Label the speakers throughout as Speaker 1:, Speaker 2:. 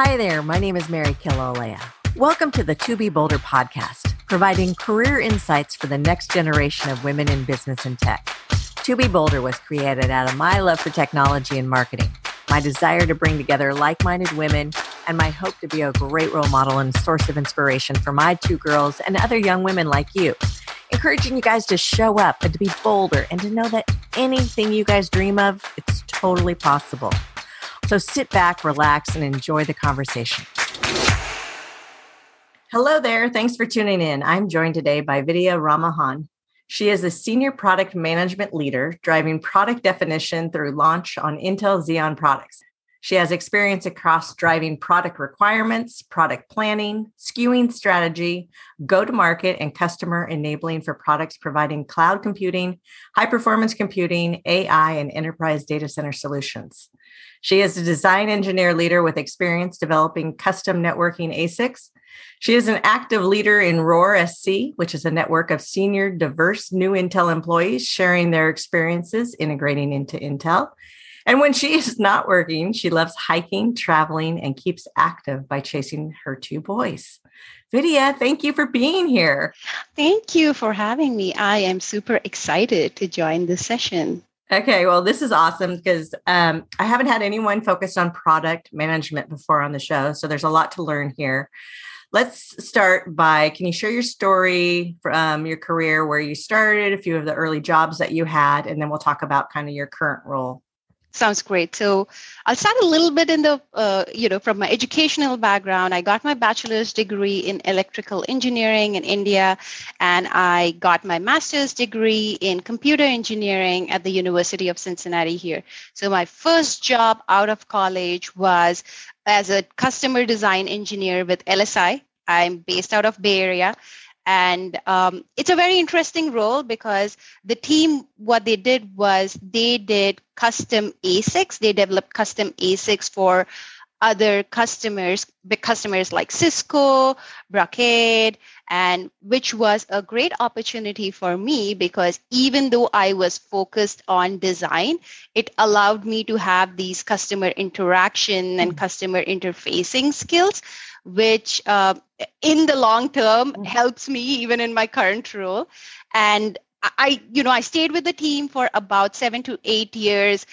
Speaker 1: Hi there, my name is Mary Killelea. Welcome to the 2B Bolder podcast, providing career insights for the next generation of women in business and tech. 2B Bolder was created out of my love for technology and marketing, my desire to bring together like minded women, and my hope to be a great role model and source of inspiration for my two girls and other young women like you. Encouraging you guys to show up and to be bolder and to know that anything you guys dream of, it's totally possible. So sit back, relax, and enjoy the conversation. Hello there. Thanks for tuning in. I'm joined today by Vidhya Rammohan. She is a senior product management leader driving product definition through launch on Intel Xeon products. She has experience across driving product requirements, product planning, SKUing strategy, go to market, and customer enabling for products providing cloud computing, high performance computing, AI, and enterprise data center solutions. She is a design engineer leader with experience developing custom networking ASICs she is an active leader in ROAR SC, which is a network of senior, diverse new Intel employees sharing their experiences integrating into Intel. And when she is not working, she loves hiking, traveling, and keeps active by chasing her two boys. Vidhya, thank you for being here.
Speaker 2: Thank you for having me. I am super excited to join this session.
Speaker 1: Okay, well, this is awesome because um, I haven't had anyone focused on product management before on the show. So there's a lot to learn here. Let's start by can you share your story from your career, where you started, a few of the early jobs that you had, and then we'll talk about kind of your current role.
Speaker 2: Sounds great. So I'll start a little bit in the, uh, you know, from my educational background. I got my bachelor's degree in electrical engineering in India, and I got my master's degree in computer engineering at the University of Cincinnati here. So my first job out of college was as a customer design engineer with LSI. I'm based out of Bay Area. And um, it's a very interesting role because the team, what they did was they did custom ASICs. They developed custom ASICs for other customers, big customers like Cisco, Brocade, and which was a great opportunity for me because even though I was focused on design, it allowed me to have these customer interaction and mm-hmm. customer interfacing skills, which uh, in the long term mm-hmm. helps me even in my current role. And I, you know, I stayed with the team for about seven to eight years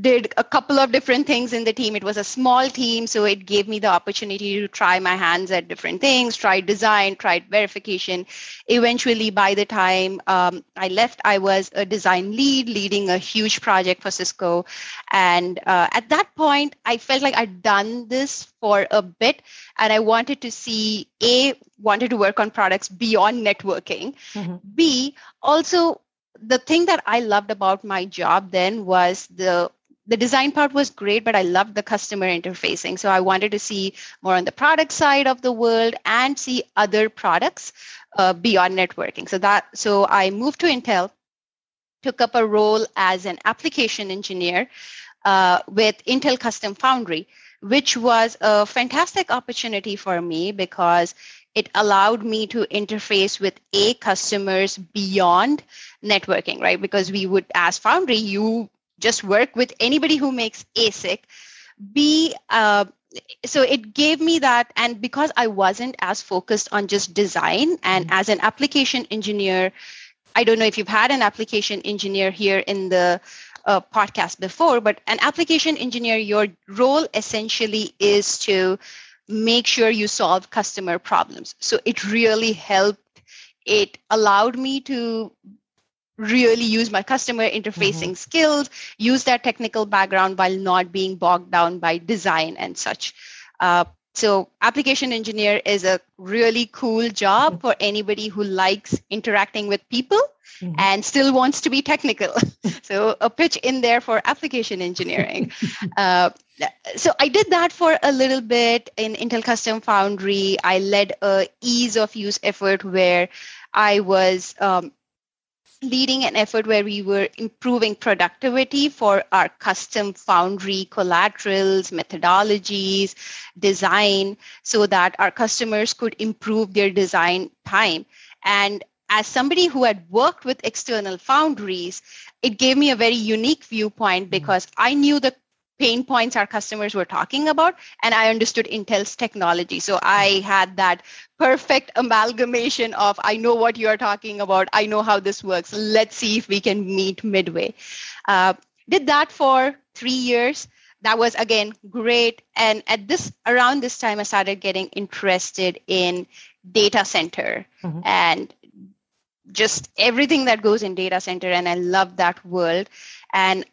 Speaker 2: did a couple of different things in the team. It was a small team, so it gave me the opportunity to try my hands at different things, tried design, tried verification. Eventually, by the time um, I left, I was a design lead leading a huge project for Cisco. And uh, at that point, I felt like I'd done this for a bit, and I wanted to see A, wanted to work on products beyond networking, mm-hmm. B, also the thing that I loved about my job then was the the design part was great, but I loved the customer interfacing. So I wanted to see more on the product side of the world and see other products uh, beyond networking. So that so I moved to Intel, took up a role as an application engineer uh, with Intel Custom Foundry, which was a fantastic opportunity for me because it allowed me to interface with a customers beyond networking right because we would as foundry you just work with anybody who makes asic b uh, so it gave me that and because i wasn't as focused on just design and mm-hmm. as an application engineer i don't know if you've had an application engineer here in the uh, podcast before but an application engineer your role essentially is to make sure you solve customer problems. So it really helped. It allowed me to really use my customer interfacing mm-hmm. skills, use that technical background while not being bogged down by design and such. Uh, so, application engineer is a really cool job mm-hmm. for anybody who likes interacting with people mm-hmm. and still wants to be technical. so, a pitch in there for application engineering. uh, so I did that for a little bit in Intel Custom Foundry. I led a ease of use effort where I was um, leading an effort where we were improving productivity for our custom foundry collaterals, methodologies, design, so that our customers could improve their design time. And as somebody who had worked with external foundries, it gave me a very unique viewpoint hmm. because I knew the pain points our customers were talking about and i understood intel's technology. So i had that perfect amalgamation of i know what you're talking about. I know how this works. Let's see if we can meet midway. Uh, did that for three years. That was again great. And at this around this time i started getting interested in data center mm-hmm. and just everything that goes in data center and i love that world. And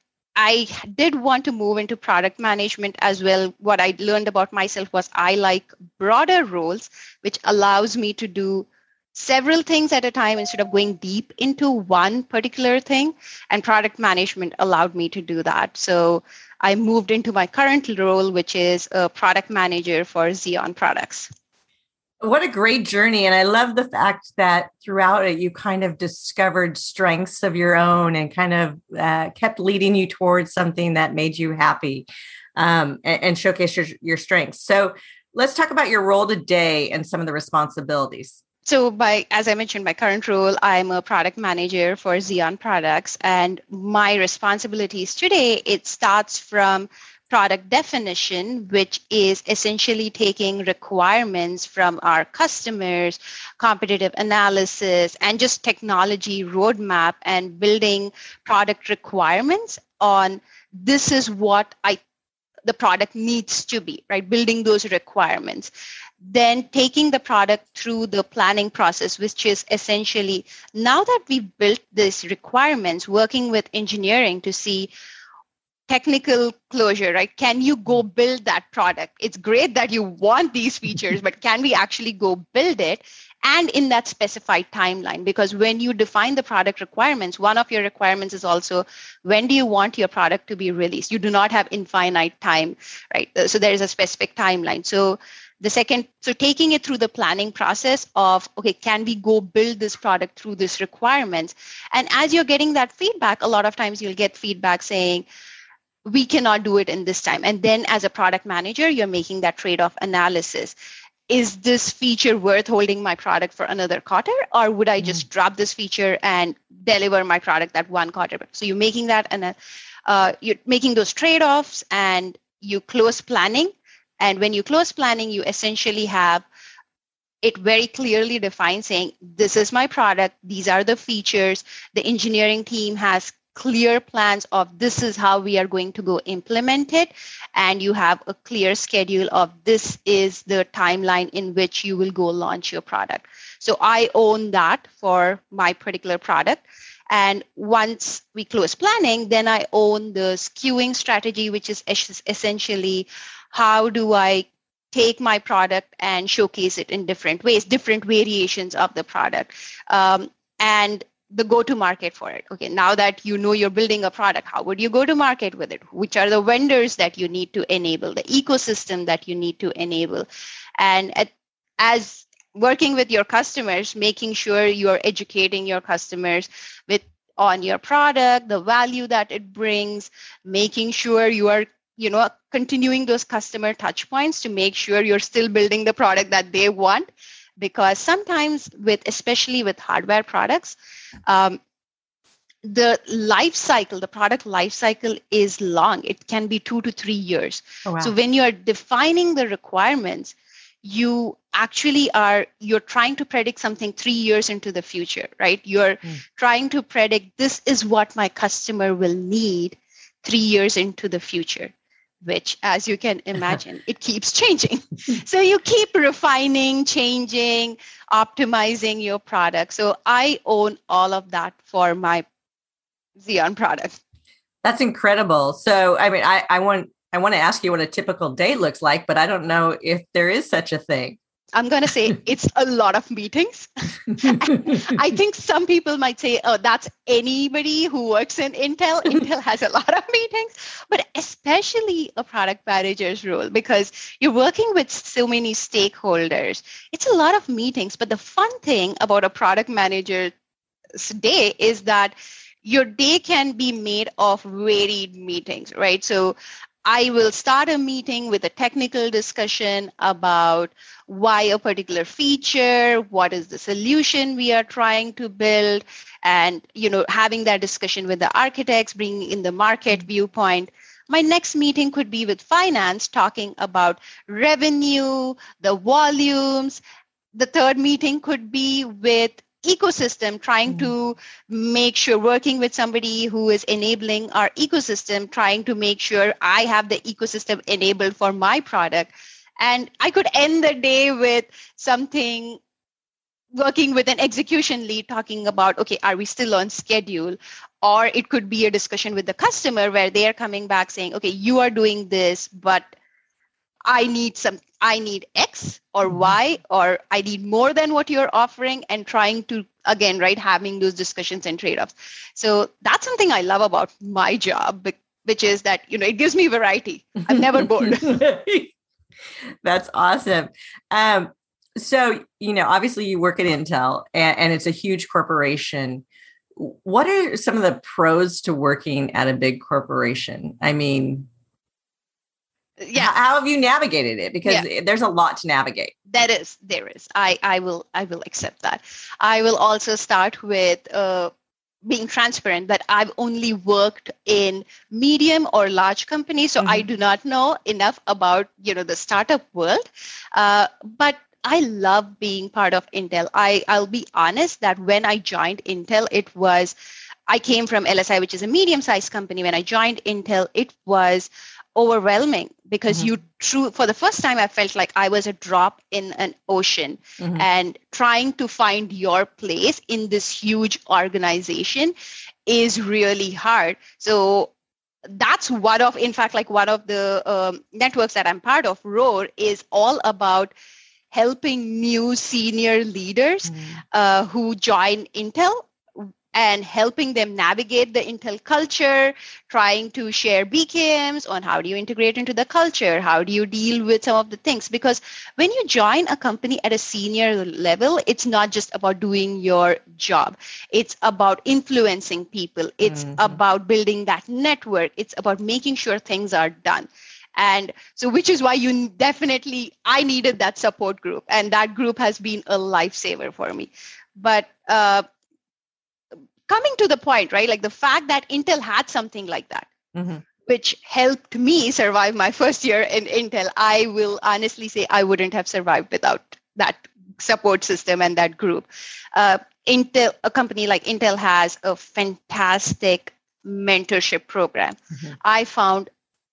Speaker 2: i did want to move into product management as well. What i learned about myself was i like broader roles which allows me to do several things at a time instead of going deep into one particular thing. And product management allowed me to do that. So i moved into my current role which is a product manager for xeon products
Speaker 1: what a great journey. And I love the fact that throughout it, you kind of discovered strengths of your own and kind of uh, kept leading you towards something that made you happy um, and, and showcase your, your strengths. So let's talk about your role today and some of the responsibilities.
Speaker 2: So, by as I mentioned, my current role, I'm a product manager for Xeon Products, and my responsibilities today it starts from product definition, which is essentially taking requirements from our customers, competitive analysis, and just technology roadmap and building product requirements on this is what I the product needs to be, right? Building those requirements. Then taking the product through the planning process, which is essentially now that we've built these requirements, working with engineering to see technical closure, right? Can you go hmm. build that product? It's great that you want these features, but can we actually go build it? And in that specified timeline, because when you define the product requirements, one of your requirements is also when do you want your product to be released? You do not have infinite time, right? So there is a specific timeline. So the second so taking it through the planning process of okay can we go build this product through this requirements and as you're getting that feedback a lot of times you'll get feedback saying we cannot do it in this time. And then as a product manager, you're making that trade off analysis. Is this feature worth holding my product for another quarter, or would I just mm. drop this feature and deliver my product that one quarter? So you're making that and uh, you're making those trade offs, and you close planning. And when you close planning, you essentially have it very clearly defined saying this is my product these are the features the engineering team has clear plans of this is how we are going to go implement it. And you have a clear schedule of this is the timeline in which you will go launch your product. So i own that for my particular product. And once we close planning then i own the SKUing strategy which is essentially how do i take my product and showcase it in different ways different variations of the product. Um, and the go to market for it. Okay now that you know you're building a product how would you go to market with it? Which are the vendors that you need to enable the ecosystem that you need to enable? And at, as working with your customers making sure you're educating your customers with on your product the value that it brings making sure you are you know continuing those customer touch points to make sure you're still building the product that they want because sometimes with especially with hardware products um, the life cycle the product life cycle is long it can be two to three years oh, wow. so when you're defining the requirements you actually are you're trying to predict something three years into the future right you're mm. trying to predict this is what my customer will need three years into the future which as you can imagine it keeps changing. So you keep refining changing optimizing your product. So i own all of that for my xeon product.
Speaker 1: That's incredible. So i mean i, I want i want to ask you what a typical day looks like but i don't know if there is such a thing
Speaker 2: I'm going to say it's a lot of meetings. I think some people might say, oh, that's anybody who works in Intel. Intel has a lot of meetings, but especially a product manager's role because you're working with so many stakeholders. It's a lot of meetings. But the fun thing about a product manager's day is that your day can be made of varied meetings, right? So I will start a meeting with a technical discussion about why a particular feature, what is the solution we are trying to build, and you know having that discussion with the architects, bringing in the market viewpoint. My next meeting could be with finance talking about revenue, the volumes. The third meeting could be with ecosystem trying to mm. make sure working with somebody who is enabling our ecosystem trying to make sure i have the ecosystem enabled for my product. And i could end the day with something working with an execution lead talking about okay are we still on schedule? Or it could be a discussion with the customer where they are coming back saying okay you are doing this but i need some i need x or mm-hmm. y or i need more than what you're offering and trying to again right having those discussions and trade-offs. So that's something i love about my job which is that you know it gives me variety. I'm never bored.
Speaker 1: That's awesome. Um, so you know obviously you work at intel and, and, it's a huge corporation. What are some of the pros to working at a big corporation? I mean yeah how, have you navigated it because yeah. there's a lot to navigate
Speaker 2: that is there is i i will i will accept that i will also start with uh, being transparent that I've only worked in medium or large companies, so mm-hmm. I do not know enough about you know the startup world. Uh, but I love being part of Intel. I, I'll be honest that when I joined Intel, it was, I came from LSI, which is a medium sized company. When I joined Intel, it was overwhelming because mm-hmm. you true for the first time i felt like i was a drop in an ocean mm-hmm. and trying to find your place in this huge organization is really hard so that's one of in fact like one of the um, networks that i'm part of roar is all about helping new senior leaders mm. uh, who join Intel and helping them navigate the Intel culture, trying to share BKMs on how do you integrate into the culture, how do you deal with some of the things. Because when you join a company at a senior level, it's not just about doing your job, it's about influencing people, it's mm-hmm. about building that network, it's about making sure things are done. And so which is why you definitely i needed that support group. And that group has been a lifesaver for me. But uh, coming to the point right like the fact that intel had something like that mm-hmm. which helped me survive my first year in intel i will honestly say i wouldn't have survived without that support system and that group uh, intel a company like intel has a fantastic mentorship program mm-hmm. i found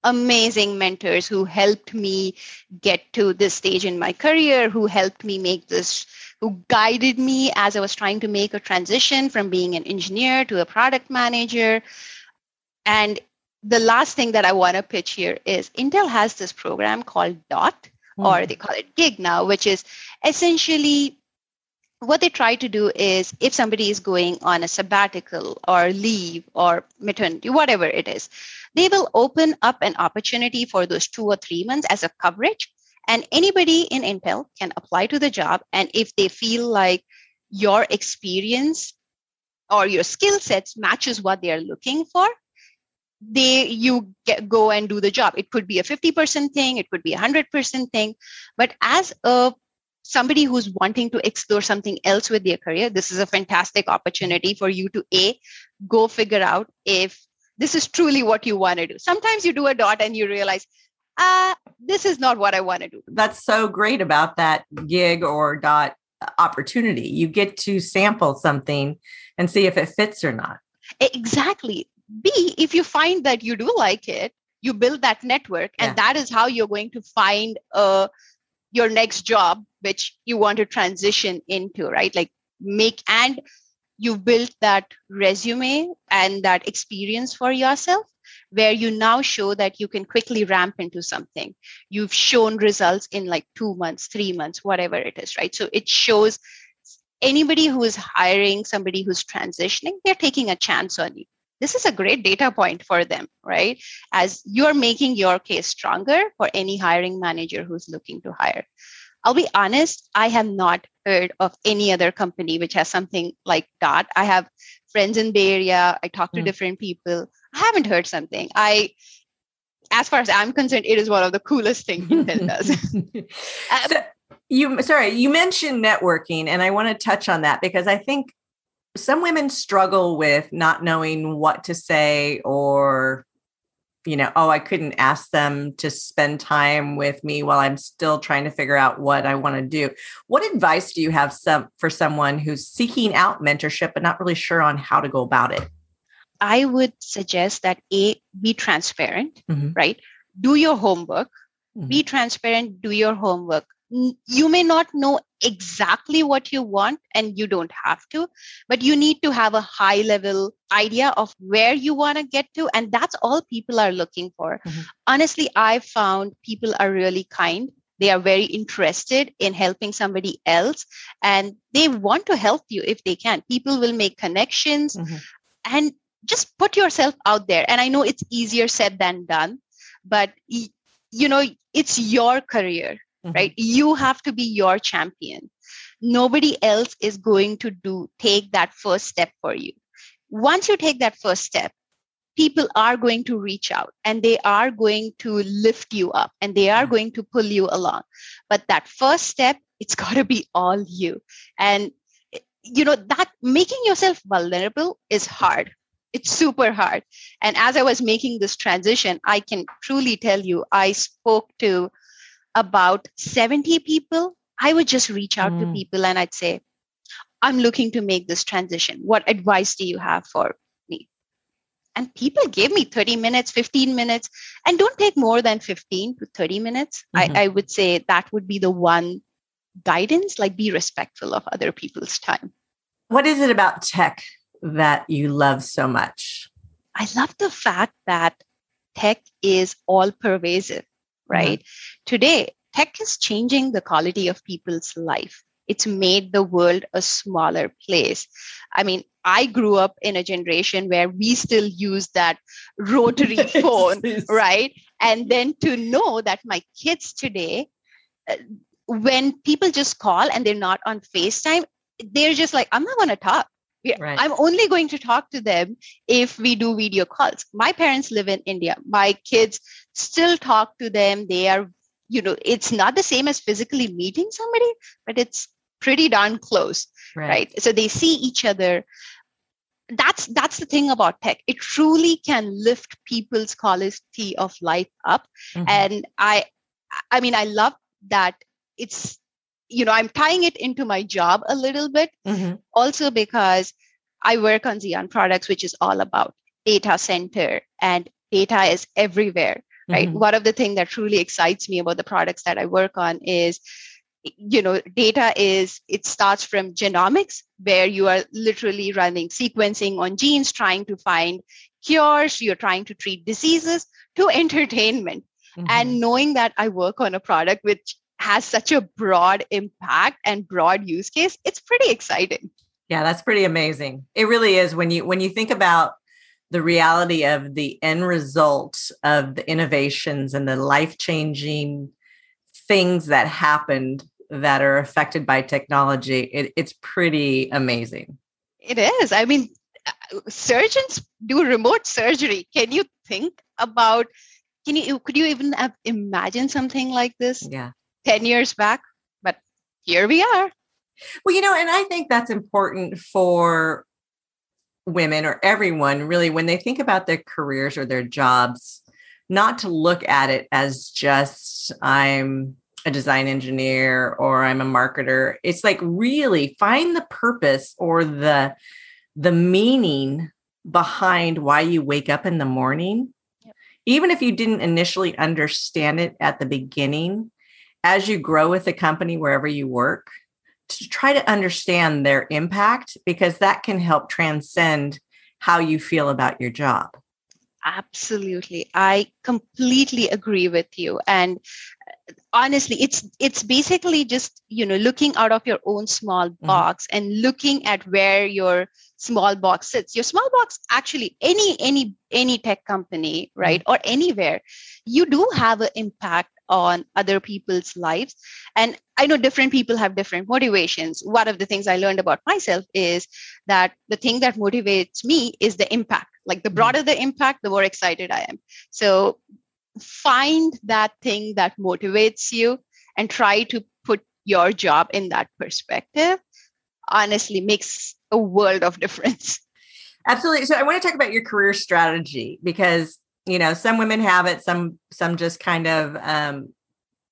Speaker 2: amazing mentors who helped me get to this stage in my career, who helped me make this, who guided me as I was trying to make a transition from being an engineer to a product manager. And the last thing that I want to pitch here is Intel has this program called DOT, mm. or they call it GIG now, which is essentially what they try to do is if somebody is going on a sabbatical or leave or maternity, whatever it is, they will open up an opportunity for those two or three months as a coverage. And anybody in Intel can apply to the job. And if they feel like your experience or your skill sets matches what they are looking for, they you get, go and do the job. It could be a 50% thing, it could be a 100% thing. But as a somebody who's wanting to explore something else with their career, this is a fantastic opportunity for you to a go figure out if this is truly what you want to do. Sometimes you do a dot and you realize, uh, this is not what I want to do.
Speaker 1: That's so great about that gig or dot opportunity. You get to sample something and see if it fits or not.
Speaker 2: Exactly. B, if you find that you do like it, you build that network, and yeah. that is how you're going to find uh, your next job, which you want to transition into, right? Like make and you've built that resume and that experience for yourself where you now show that you can quickly ramp into something you've shown results in like two months three months whatever it is right so it shows anybody who is hiring somebody who's transitioning they're taking a chance on you this is a great data point for them right as you're making your case stronger for any hiring manager who's looking to hire I'll be honest, I have not heard of any other company which has something like that. I have friends in Bay Area. I talk to mm. different people. I haven't heard something. I, as far as I'm concerned, it is one of the coolest things Intel does.
Speaker 1: so you sorry, you mentioned networking, and I want to touch on that because I think some women struggle with not knowing what to say or you know, oh, I couldn't ask them to spend time with me while I'm still trying to figure out what I want to do. What advice do you have some for someone who's seeking out mentorship but not really sure on how to go about it?
Speaker 2: I would suggest that A, be transparent, mm-hmm. right? Do your homework, mm-hmm. be transparent, do your homework. You may not know exactly what you want and you don't have to, but you need to have a high level idea of where you want to get to. And that's all people are looking for. Mm-hmm. Honestly, I found people are really kind they are very interested in helping somebody else and they want to help you if they can people will make connections mm-hmm. and just put yourself out there. And i know it's easier said than done but you know it's your career mm-hmm. right? You have to be your champion. Nobody else is going to do take that first step for you. Once you take that first step people are going to reach out and they are going to lift you up and they are mm-hmm. going to pull you along. But that first step it's got to be all you. And you know that making yourself vulnerable is hard it's super hard. And as i was making this transition i can truly tell you i spoke to about 70 people. I would just reach out mm. to people and i'd say i'm looking to make this transition. What advice do you have for me? And people gave me 30 minutes 15 minutes and don't take more than 15 to 30 minutes. Mm-hmm. I, I would say that would be the one guidance like be respectful of other people's time.
Speaker 1: What is it about tech that you love so much?
Speaker 2: I love the fact that tech is all pervasive, right? Mm-hmm. Today, tech is changing the quality of people's life. It's made the world a smaller place. I mean, I grew up in a generation where we still use that rotary phone, right? And then to know that my kids today, uh, when people just call and they're not on FaceTime, they're just like, I'm not going to talk. Right. I'm only going to talk to them if we do video calls. My parents live in India. My kids still talk to them. They are, you know, it's not the same as physically meeting somebody, but it's pretty darn close. Right. right? So they see each other. That's that's the thing about tech. It truly can lift people's quality of life up. Mm-hmm. And I I mean I love that it's you know i'm tying it into my job a little bit mm-hmm. also because i work on Xeon products which is all about data center and data is everywhere right mm-hmm. one of the things that truly excites me about the products that i work on is you know data is it starts from genomics where you are literally running sequencing on genes trying to find cures you're trying to treat diseases to entertainment mm-hmm. and knowing that i work on a product which has such a broad impact and broad use case it's pretty exciting.
Speaker 1: Yeah that's pretty amazing. It really is when you when you think about the reality of the end result of the innovations and the life changing things that happened that are affected by technology it, it's pretty amazing.
Speaker 2: It is. I mean uh, surgeons do remote surgery. Can you think about can you could you even have imagined something like this?
Speaker 1: Yeah
Speaker 2: 10 years back, but here we are.
Speaker 1: Well, you know, and I think that's important for women or everyone really when they think about their careers or their jobs, not to look at it as just I'm a design engineer or I'm a marketer. It's like really find the purpose or the the meaning behind why you wake up in the morning. Even if you didn't initially understand it at the beginning, as you grow with the company wherever you work to try to understand their impact because that can help transcend how you feel about your job.
Speaker 2: Absolutely. I completely agree with you and honestly it's it's basically just you know looking out of your own small mm-hmm. box mm-hmm. and looking at where your small box sits your small box actually any any any tech company right mm-hmm. or anywhere you do have an impact on other people's lives. And I know different people have different motivations. One of the things I learned about myself is that the thing that motivates me is the impact. Like the mm-hmm. broader the impact, the more excited I am. So find that thing that motivates you and try to put your job in that perspective honestly makes a world of difference
Speaker 1: absolutely so i want to talk about your career strategy because you know some women have it some some just kind of um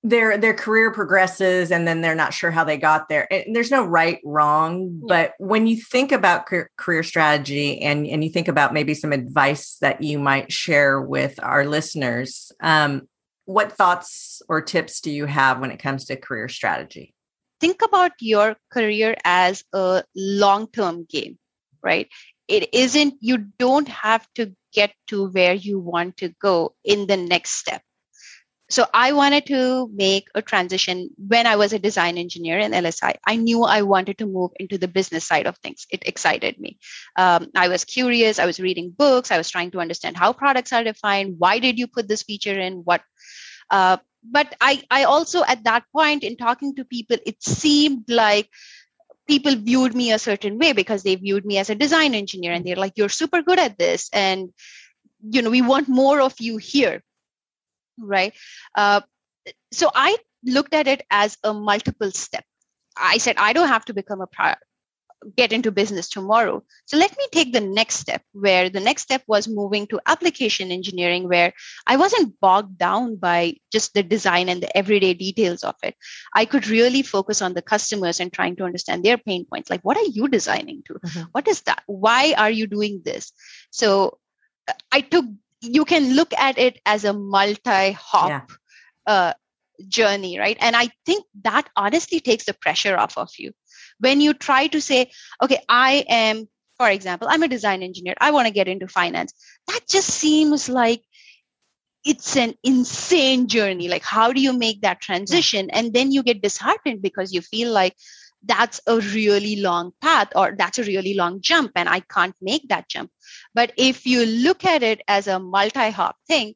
Speaker 1: their their career progresses and then they're not sure how they got there. And there's no right wrong yeah. but when you think about career strategy and and you think about maybe some advice that you might share with our listeners um, what thoughts or tips do you have when it comes to career strategy?
Speaker 2: Think about your career as a long term game right? It isn't you don't have to get to where you want to go in the next step so I wanted to make a transition when I was a design engineer in LSI. I knew I wanted to move into the business side of things. It excited me. Um, I was curious. I was reading books. I was trying to understand how products are defined. Why did you put this feature in? What? Uh, but I, I also at that point in talking to people, it seemed like people viewed me a certain way because they viewed me as a design engineer and they're like, you're super good at this. And you know, we want more of you here right? Uh, so I looked at it as a multiple step. I said, I don't have to become a get into business tomorrow. So let me take the next step, where the next step was moving to application engineering, where I wasn't bogged down by just the design and the everyday details of it. I could really focus on the customers and trying to understand their pain points. Like, what are you designing to? Mm-hmm. What is that? Why are you doing this? So I took you can look at it as a multi-hop yeah. uh, journey right and i think that honestly takes the pressure off of you when you try to say okay i am for example i'm a design engineer i want to get into finance that just seems like it's an insane journey like how do you make that transition and then you get disheartened because you feel like that's a really long path or that's a really long jump and I can't make that jump. But if you look at it as a multi hop thing,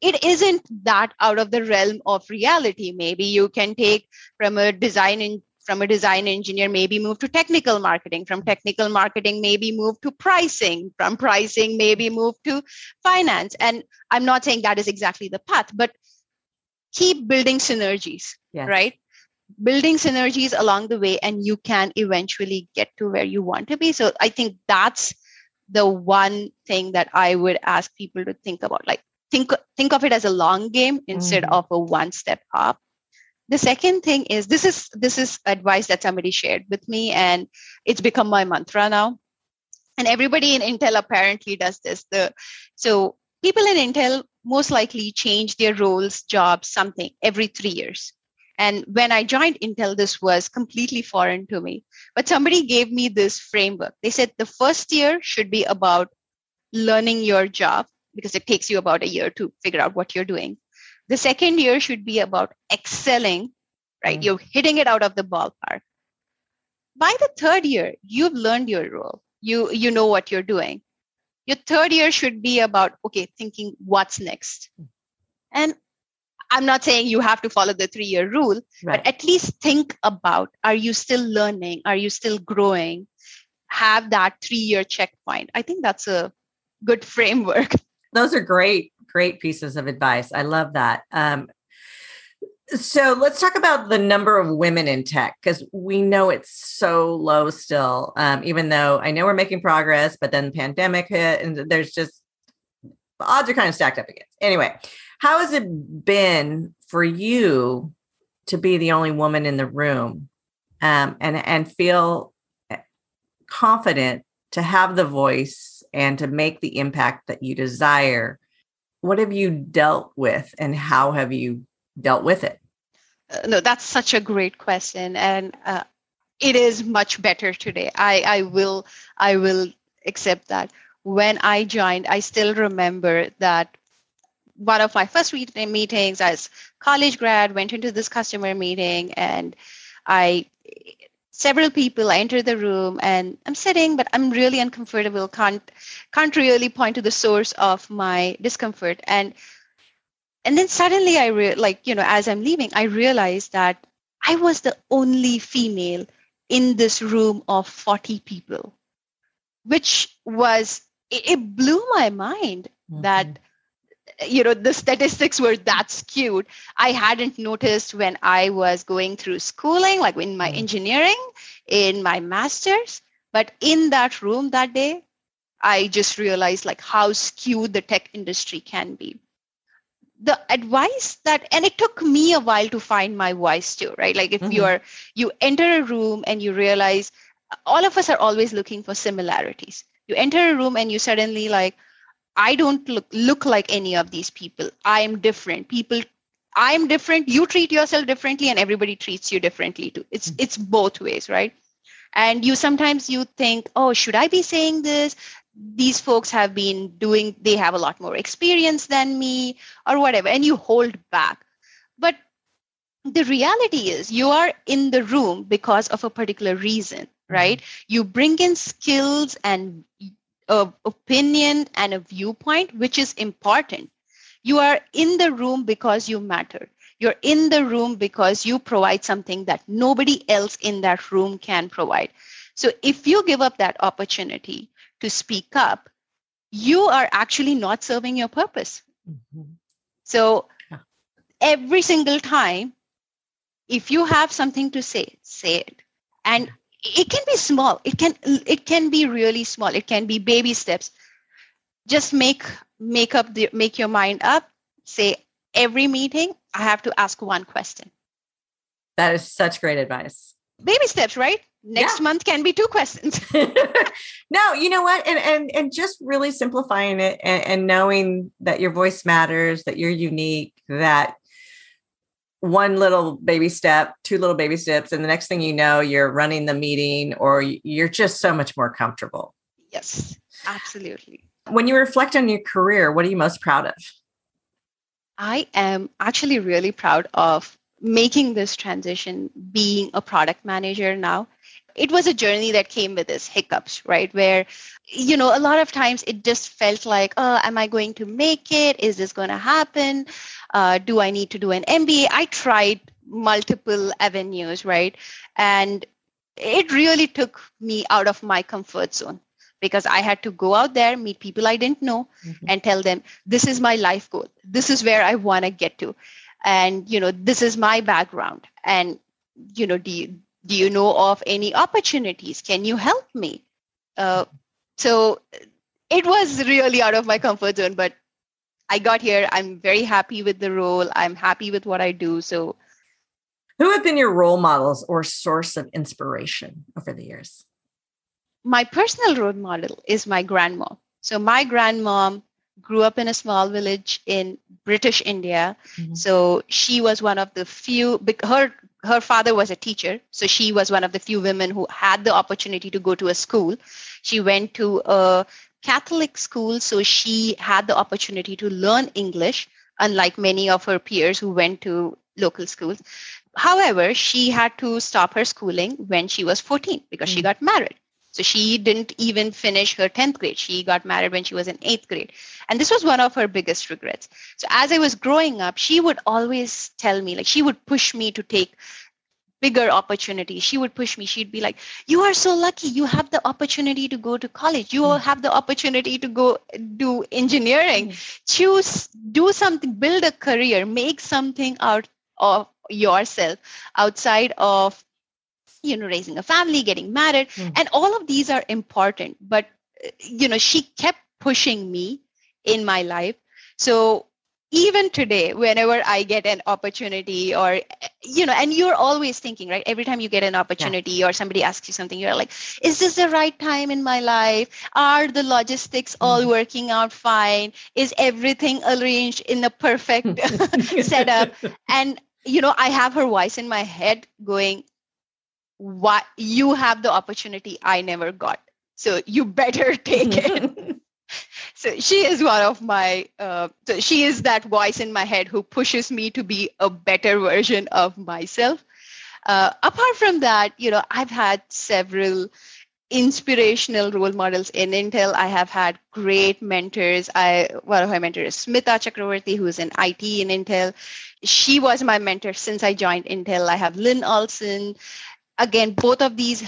Speaker 2: it isn't that out of the realm of reality. Maybe you can take from a design from a design engineer, maybe move to technical marketing, from technical marketing, maybe move to pricing, from pricing, maybe move to finance. And I'm not saying that is exactly the path, but keep building synergies, yes. right? building synergies along the way and you can eventually get to where you want to be so i think that's the one thing that i would ask people to think about like think think of it as a long game instead mm. of a one step hop the second thing is this is this is advice that somebody shared with me and it's become my mantra now and everybody in intel apparently does this the so people in intel most likely change their roles jobs something every 3 years and when I joined Intel, this was completely foreign to me. But somebody gave me this framework. They said the first year should be about learning your job because it takes you about a year to figure out what you're doing. The second year should be about excelling, right? Mm. You're hitting it out of the ballpark. By the third year, you've learned your role. You you know what you're doing. Your third year should be about okay, thinking what's next. Mm. And I'm not saying you have to follow the three year rule, right. but at least think about are you still learning? Are you still growing? Have that three year checkpoint. I think that's a good framework.
Speaker 1: Those are great, great pieces of advice. I love that. Um, so let's talk about the number of women in tech because we know it's so low still. Um, even though I know we're making progress, but then the pandemic hit and there's just the odds are kind of stacked up against. Anyway, how has it been for you to be the only woman in the room um, and and feel eh, confident to have the voice and to make the impact that you desire? What have you dealt with, and how have you dealt with it?
Speaker 2: Uh, no, that's such a great question, and uh, it is much better today. I I will I will accept that. When I joined, I still remember that one of my first meetings as college grad went into this customer meeting and i several people I enter the room and i'm sitting but i'm really uncomfortable can't can't really point to the source of my discomfort and and then suddenly i re- like you know as i'm leaving i realized that i was the only female in this room of 40 people which was it, it blew my mind mm-hmm. that you know the statistics were that skewed i hadn't noticed when i was going through schooling like in my mm. engineering in my masters but in that room that day I just realized like how skewed the tech industry can be. The advice that, and it took me a while to find my voice too, right? Like if mm-hmm. you're, you enter a room and you realize all of us are always looking for similarities. You enter a room and you suddenly like, I don't look, look like any of these people. I am different. People I'm different, you treat yourself differently, and everybody treats you differently too. It's mm-hmm. it's both ways, right? And you sometimes you think, oh, should I be saying this? These folks have been doing, they have a lot more experience than me, or whatever, and you hold back. But the reality is you are in the room because of a particular reason mm-hmm. right you bring in skills and a opinion and a viewpoint which is important you are in the room because you matter. You're in the room because you provide something that nobody else in that room can provide. So if you give up that opportunity to speak up, you are actually not serving your purpose. Mm-hmm. So every single time, if you have something to say, say it. And it can be small. It can it can be really small. It can be baby steps. Just make make up the make your mind up say every meeting i have to ask one question
Speaker 1: that is such great advice
Speaker 2: baby steps right next yeah. month can be two questions
Speaker 1: no you know what and and and just really simplifying it and, and knowing that your voice matters that you're unique that one little baby step, two little baby steps, and the next thing you know, you're running the meeting or you're just so much more comfortable.
Speaker 2: Yes, absolutely.
Speaker 1: When you reflect on your career, what are you most proud of?
Speaker 2: I am actually really proud of making this transition being a product manager now. It was a journey that came with its hiccups, right? Where, you know, a lot of times it just felt like, oh, am I going to make it? Is this going to happen? Uh, do I need to do an MBA? I tried multiple avenues, right? And it really took me out of my comfort zone because I had to go out there, meet people I didn't know, mm-hmm. and tell them, this is my life goal. This is where I want to get to. And, you know, this is my background. And, you know, do you, do you know of any opportunities? Can you help me? Uh, so it was really out of my comfort zone, but I got here. I'm very happy with the role. I'm happy with what I do. So,
Speaker 1: who have been your role models or source of inspiration over the years?
Speaker 2: my personal role model is my grandma. So my grandmom grew up in a small village in British India. Mm-hmm. So she was one of the few. Her her father was a teacher, so she was one of the few women who had the opportunity to go to a school. She went to a Catholic school, so she had the opportunity to learn English, unlike many of her peers who went to local schools. However, she had to stop her schooling when she was 14 because mm-hmm. she got married. So she didn't even finish her 10th grade. She got married when she was in eighth grade. And this was one of her biggest regrets. So as I was growing up, she would always tell me, like, she would push me to take bigger opportunities. She would push me. She'd be like, You are so lucky. You have the opportunity to go to college. You mm. have the opportunity to go do engineering. Mm. Choose, do something, build a career, make something out of yourself outside of you know raising a family getting married mm. and all of these are important but uh, you know she kept pushing me in my life so even today whenever i get an opportunity or you know and you're always thinking right every time you get an opportunity yeah. or somebody asks you something you're like is this the right time in my life are the logistics all mm. working out fine is everything arranged in a perfect setup and you know i have her voice in my head going what you have the opportunity I never got. So you better take it. so she is one of my uh, so she is that voice in my head who pushes me to be a better version of myself. Uh, apart from that you know i've had several inspirational role models in intel. I have had great mentors. I one of my mentors is smita chakravarti who's in it in intel. She was my mentor since i joined intel. I have lynn olson again, both of these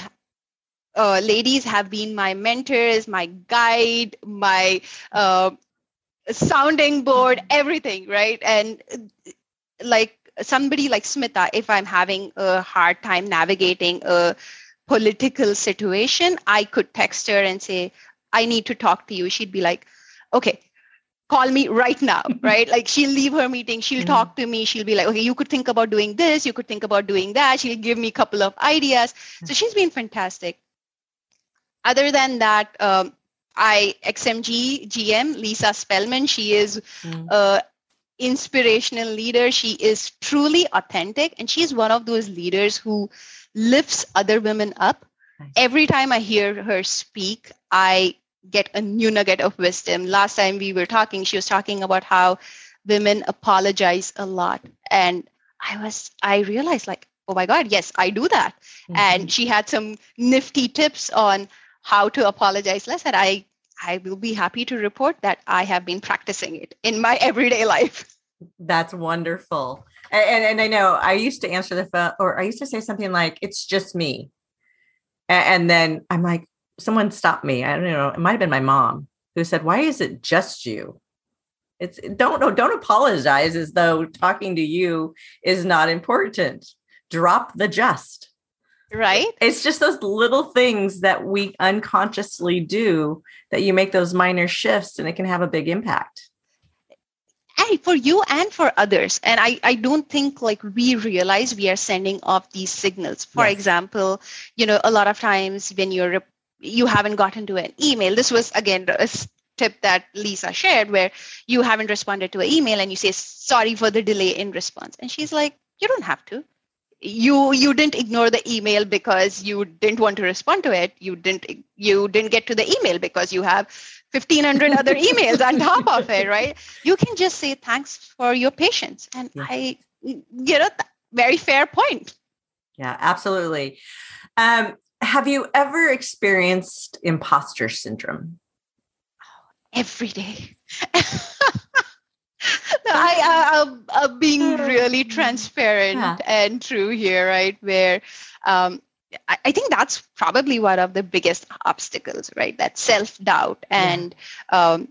Speaker 2: uh, ladies have been my mentors, my guide, my uh, sounding board, everything, right? And like somebody like Smita, if I'm having a hard time navigating a political situation, I could text her and say, I need to talk to you, she'd be like, okay, call me right now, right? like she'll leave her meeting, she'll mm-hmm. talk to me, she'll be like, okay, you could think about doing this, you could think about doing that. She'll give me a couple of ideas. So she's been fantastic. Other than that, um, I XMG GM Lisa Spelman. She is mm. a inspirational leader. She is truly authentic, and she's one of those leaders who lifts other women up. Nice. Every time I hear her speak, I get a new nugget of wisdom. Last time we were talking, she was talking about how women apologize a lot. And I was, I realized like, oh my God, yes, I do that. Mm-hmm. And she had some nifty tips on how to apologize less. And I, I will be happy to report that I have been practicing it in my everyday life.
Speaker 1: That's wonderful. And, and I know I used to answer the phone or I used to say something like, it's just me. And then I'm like, someone stopped me. I don't know. It might have been my mom who said, "Why is it just you?" It's don't no, don't apologize as though talking to you is not important. Drop the just.
Speaker 2: Right?
Speaker 1: It's just those little things that we unconsciously do that you make those minor shifts and it can have a big impact.
Speaker 2: Hey, for you and for others. And I, I don't think like we realize we are sending off these signals. For yes. example, you know, a lot of times when you're you haven't gotten to an email. This was again a tip that Lisa shared where you haven't responded to an email and you say sorry for the delay in response. And she's like, you don't have to. You you didn't ignore the email because you didn't want to respond to it. You didn't you didn't get to the email because you have 1500 other emails on top of it, right? You can just say thanks for your patience. And yeah. I you know very fair point.
Speaker 1: Yeah, absolutely. Um, have you ever experienced imposter syndrome?
Speaker 2: Every day. I, am uh, being really transparent yeah. and true here, right? Where um, I, I, think that's probably one of the biggest obstacles, right? That self doubt and yeah. um,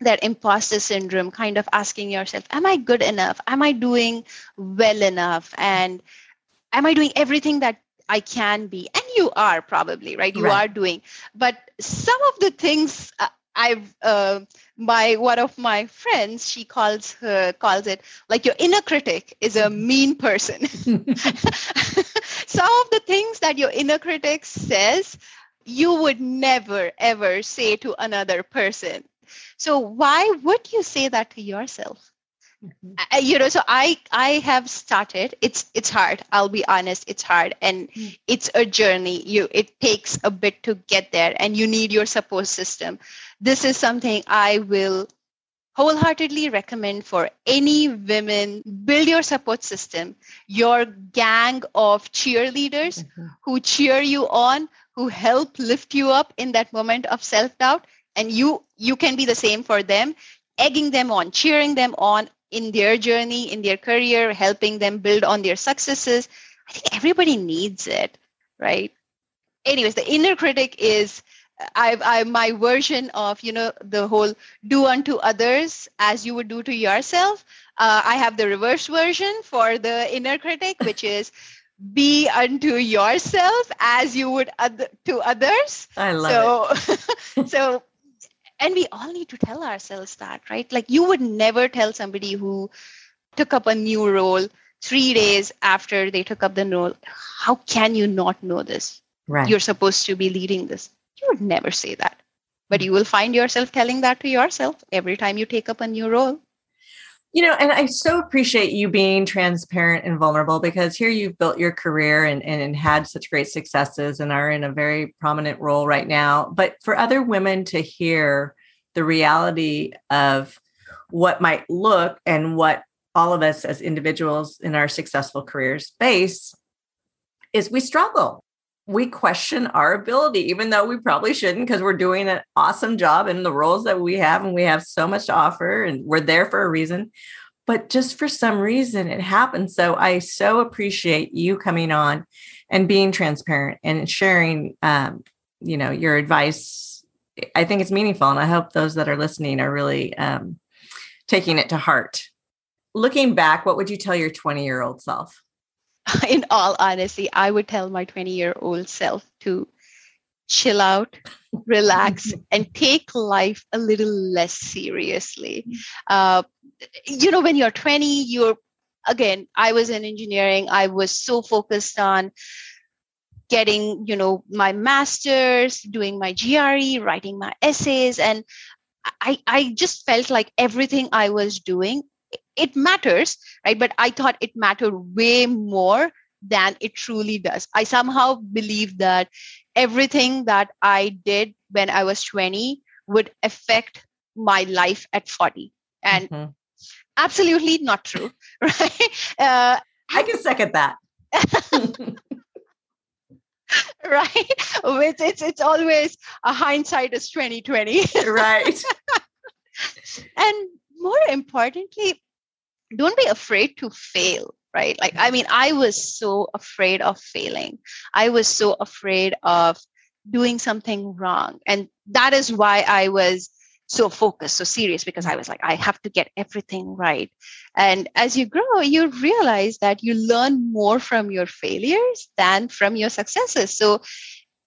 Speaker 2: that imposter syndrome, kind of asking yourself, Am I good enough? Am I doing well enough? And am I doing everything that I can be, and you are probably right. You right. are doing, but some of the things uh, I've uh, my one of my friends she calls her calls it like your inner critic is a mean person. some of the things that your inner critic says you would never ever say to another person. So why would you say that to yourself? Mm-hmm. you know so i i have started it's it's hard i'll be honest it's hard and mm. it's a journey you it takes a bit to get there and you need your support system this is something i will wholeheartedly recommend for any women build your support system your gang of cheerleaders mm-hmm. who cheer you on who help lift you up in that moment of self doubt and you you can be the same for them egging them on cheering them on in their journey, in their career, helping them build on their successes. I think everybody needs it, right? Anyways, the inner critic is I, I my version of you know the whole do unto others as you would do to yourself. Uh, I have the reverse version for the inner critic, which is be unto yourself as you would other, to others.
Speaker 1: I love
Speaker 2: so, it. so and we all need to tell ourselves that right? Like you would never tell somebody who took up a new role three days after they took up the role how can you not know this? Right. You're supposed to be leading this. You would never say that. But you will find yourself telling that to yourself every time you take up a new role
Speaker 1: you know, and I so appreciate you being transparent and vulnerable because here you've built your career and, and had such great successes and are in a very prominent role right now. But for other women to hear the reality of what might look and what all of us as individuals in our successful careers face is we struggle we question our ability, even though we probably shouldn't, because we're doing an awesome job in the roles that we have, and we have so much to offer, and we're there for a reason. But just for some reason, it happens. So I so appreciate you coming on and being transparent and sharing, um, you know, your advice. I think it's meaningful, and I hope those that are listening are really um, taking it to heart. Looking back, what would you tell your 20 year old self?
Speaker 2: in all honesty, I would tell my 20 year old self to chill out, relax, and take life a little less seriously. Uh, you know, when you're 20, you're again, I was in engineering, I was so focused on getting you know my masters doing my gre writing my essays and i i just felt like everything i was doing it matters right? But i thought it mattered way more than it truly does. I somehow believe that everything that i did when i was 20 would affect my life at 40 and mm-hmm. absolutely not true right?
Speaker 1: Uh, i can second that.
Speaker 2: Right? It's, it's it's always a hindsight is 2020
Speaker 1: right.
Speaker 2: And more importantly don't be afraid to fail right like i mean i was so afraid of failing i was so afraid of doing something wrong and that is why i was so focused, so serious, because I was like, I have to get everything right. And as you grow, you realize that you learn more from your failures than from your successes. So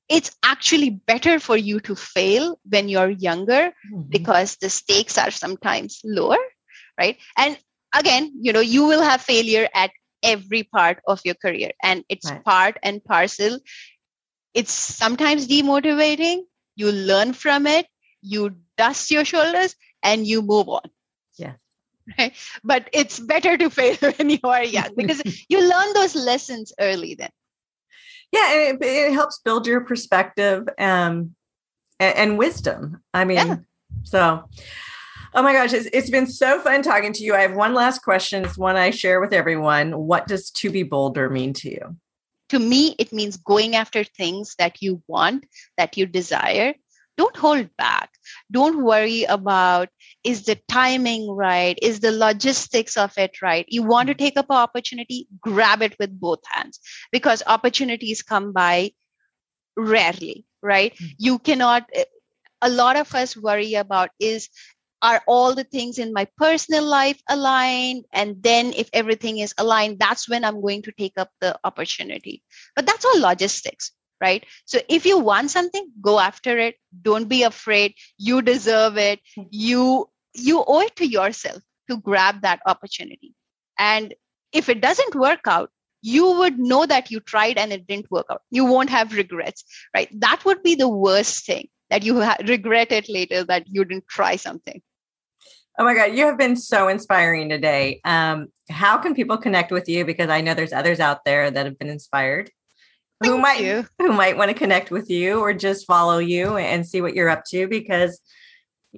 Speaker 2: it's actually better for you to fail when you're younger mm-hmm. because the stakes are sometimes lower, right? And again, you know, you will have failure at every part of your career, and it's right. part and parcel. It's sometimes demotivating. You learn from it you dust your shoulders and you move on.
Speaker 1: yeah
Speaker 2: Right. But it's better to fail when you are young because you learn those lessons early then.
Speaker 1: Yeah, and it, it helps build your perspective um, and, and wisdom. I mean, yeah. so Oh my gosh, it's, it's been so fun talking to you. I have one last question. It's one I share with everyone. What does to be bolder mean to you?
Speaker 2: To me, it means going after things that you want, that you desire, don't hold back don't worry about is the timing right? Is the logistics of it right? You want to mm-hmm. take up an opportunity grab it with both hands because opportunities come by rarely right? Mm-hmm. you cannot a lot of us worry about is are all the things in my personal life aligned? And then if everything is aligned that's when i'm going to take up the opportunity. But that's all logistics right? So if you want something go after it. Don't be afraid. You deserve it. You you owe it to yourself to grab that opportunity and if it doesn't work out you would know that you tried and it didn't work out you won't have regrets right that would be the worst thing that you ha- regret it later that you didn't try something
Speaker 1: Oh my God, you have been so inspiring today. Um, how can people connect with you? Because I know there's others out there that have been inspired. Thank who might you. who might want to connect with you or just follow you and see what you're up to because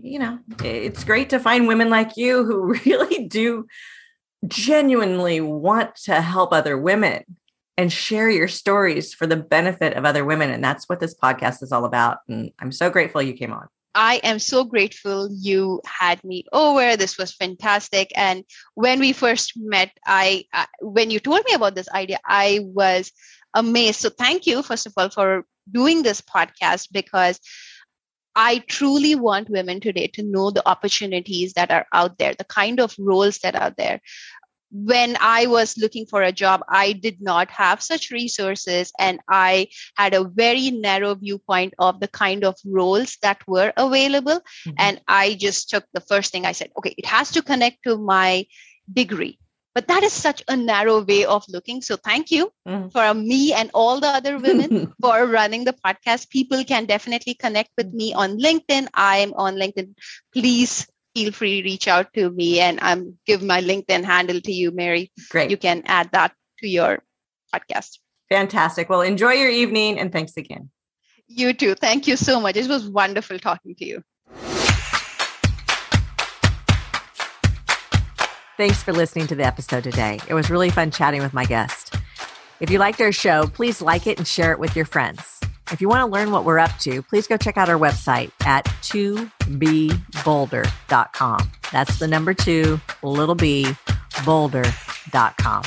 Speaker 1: you know it's great to find women like you who really do genuinely want to help other women and share your stories for the benefit of other women and that's what this podcast is all about and i'm so grateful you came on
Speaker 2: I am so grateful you had me over. This was fantastic. And when we first met, I, when you told me about this idea, I was amazed. So thank you, first of all, for doing this podcast because I truly want women today to know the opportunities that are out there, the kind of roles that are there. When I was looking for a job, I did not have such resources, and I had a very narrow viewpoint of the kind of roles that were available. Mm-hmm. And I just took the first thing I said, okay, it has to connect to my degree but that is such a narrow way of looking. So thank you mm. for me and all the other women for running the podcast. People can definitely connect with me on linkedin. I'm on linkedin. Please feel free to reach out to me and i'm give my linkedin handle to you mary.
Speaker 1: Great.
Speaker 2: You can add that to your podcast.
Speaker 1: Fantastic. Well enjoy your evening and thanks again.
Speaker 2: You too. Thank you so much. It was wonderful talking to you
Speaker 1: Thanks for listening to the episode today. It was really fun chatting with my guest. If you liked our show, please like it and share it with your friends. If you want to learn what we're up to, please go check out our website at 2bbolder.com. That's the number two, little b, bolder.com.